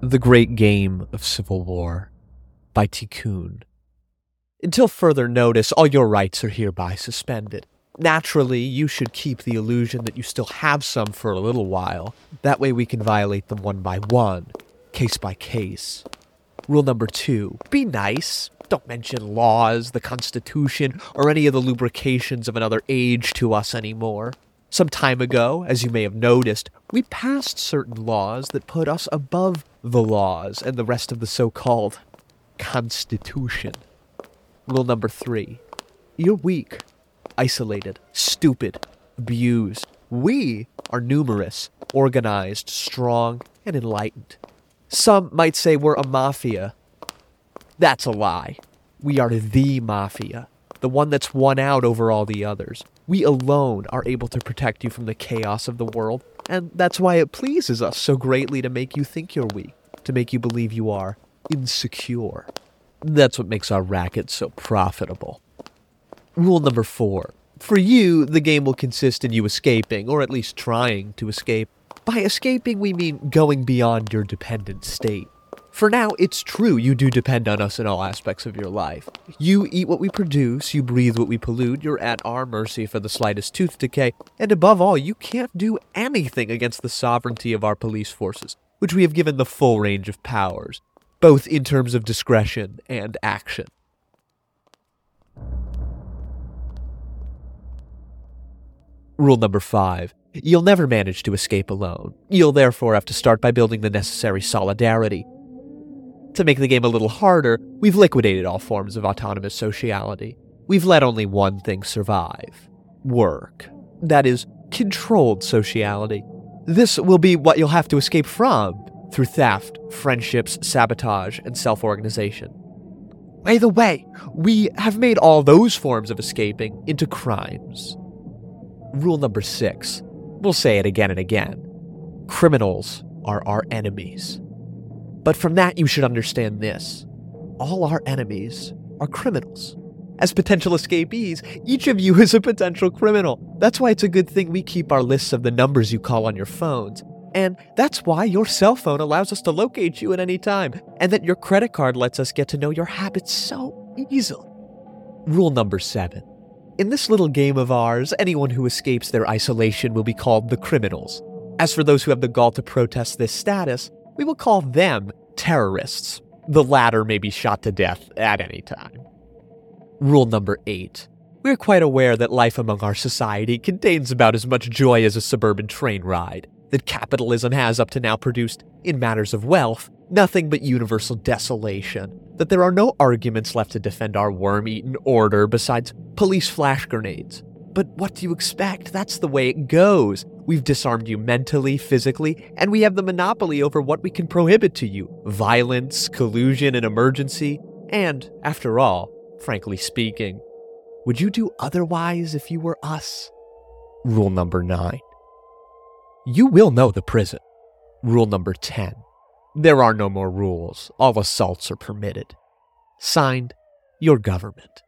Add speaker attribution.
Speaker 1: The Great Game of Civil War by Tiqqun. Until further notice, all your rights are hereby suspended. Naturally, you should keep the illusion that you still have some for a little while. That way we can violate them one by one, case by case. Rule number two be nice. Don't mention laws, the Constitution, or any of the lubrications of another age to us anymore. Some time ago, as you may have noticed, we passed certain laws that put us above the laws and the rest of the so called Constitution. Rule number three you're weak, isolated, stupid, abused. We are numerous, organized, strong, and enlightened. Some might say we're a mafia. That's a lie. We are the mafia, the one that's won out over all the others. We alone are able to protect you from the chaos of the world, and that's why it pleases us so greatly to make you think you're weak, to make you believe you are insecure. That's what makes our racket so profitable. Rule number four. For you, the game will consist in you escaping, or at least trying to escape. By escaping, we mean going beyond your dependent state. For now, it's true you do depend on us in all aspects of your life. You eat what we produce, you breathe what we pollute, you're at our mercy for the slightest tooth decay, and above all, you can't do anything against the sovereignty of our police forces, which we have given the full range of powers both in terms of discretion and action. Rule number five you'll never manage to escape alone. You'll therefore have to start by building the necessary solidarity. To make the game a little harder, we've liquidated all forms of autonomous sociality. We've let only one thing survive work. That is, controlled sociality. This will be what you'll have to escape from through theft, friendships, sabotage, and self organization. By the way, we have made all those forms of escaping into crimes. Rule number six we'll say it again and again criminals are our enemies. But from that, you should understand this all our enemies are criminals. As potential escapees, each of you is a potential criminal. That's why it's a good thing we keep our lists of the numbers you call on your phones. And that's why your cell phone allows us to locate you at any time, and that your credit card lets us get to know your habits so easily. Rule number seven. In this little game of ours, anyone who escapes their isolation will be called the criminals. As for those who have the gall to protest this status, we will call them terrorists. The latter may be shot to death at any time. Rule number eight. We're quite aware that life among our society contains about as much joy as a suburban train ride that capitalism has up to now produced in matters of wealth nothing but universal desolation, that there are no arguments left to defend our worm eaten order besides police flash grenades. But what do you expect? That's the way it goes. We've disarmed you mentally, physically, and we have the monopoly over what we can prohibit to you violence, collusion, and emergency. And, after all, frankly speaking, would you do otherwise if you were us? Rule number nine you will know the prison. Rule number 10. There are no more rules. All assaults are permitted. Signed, your government.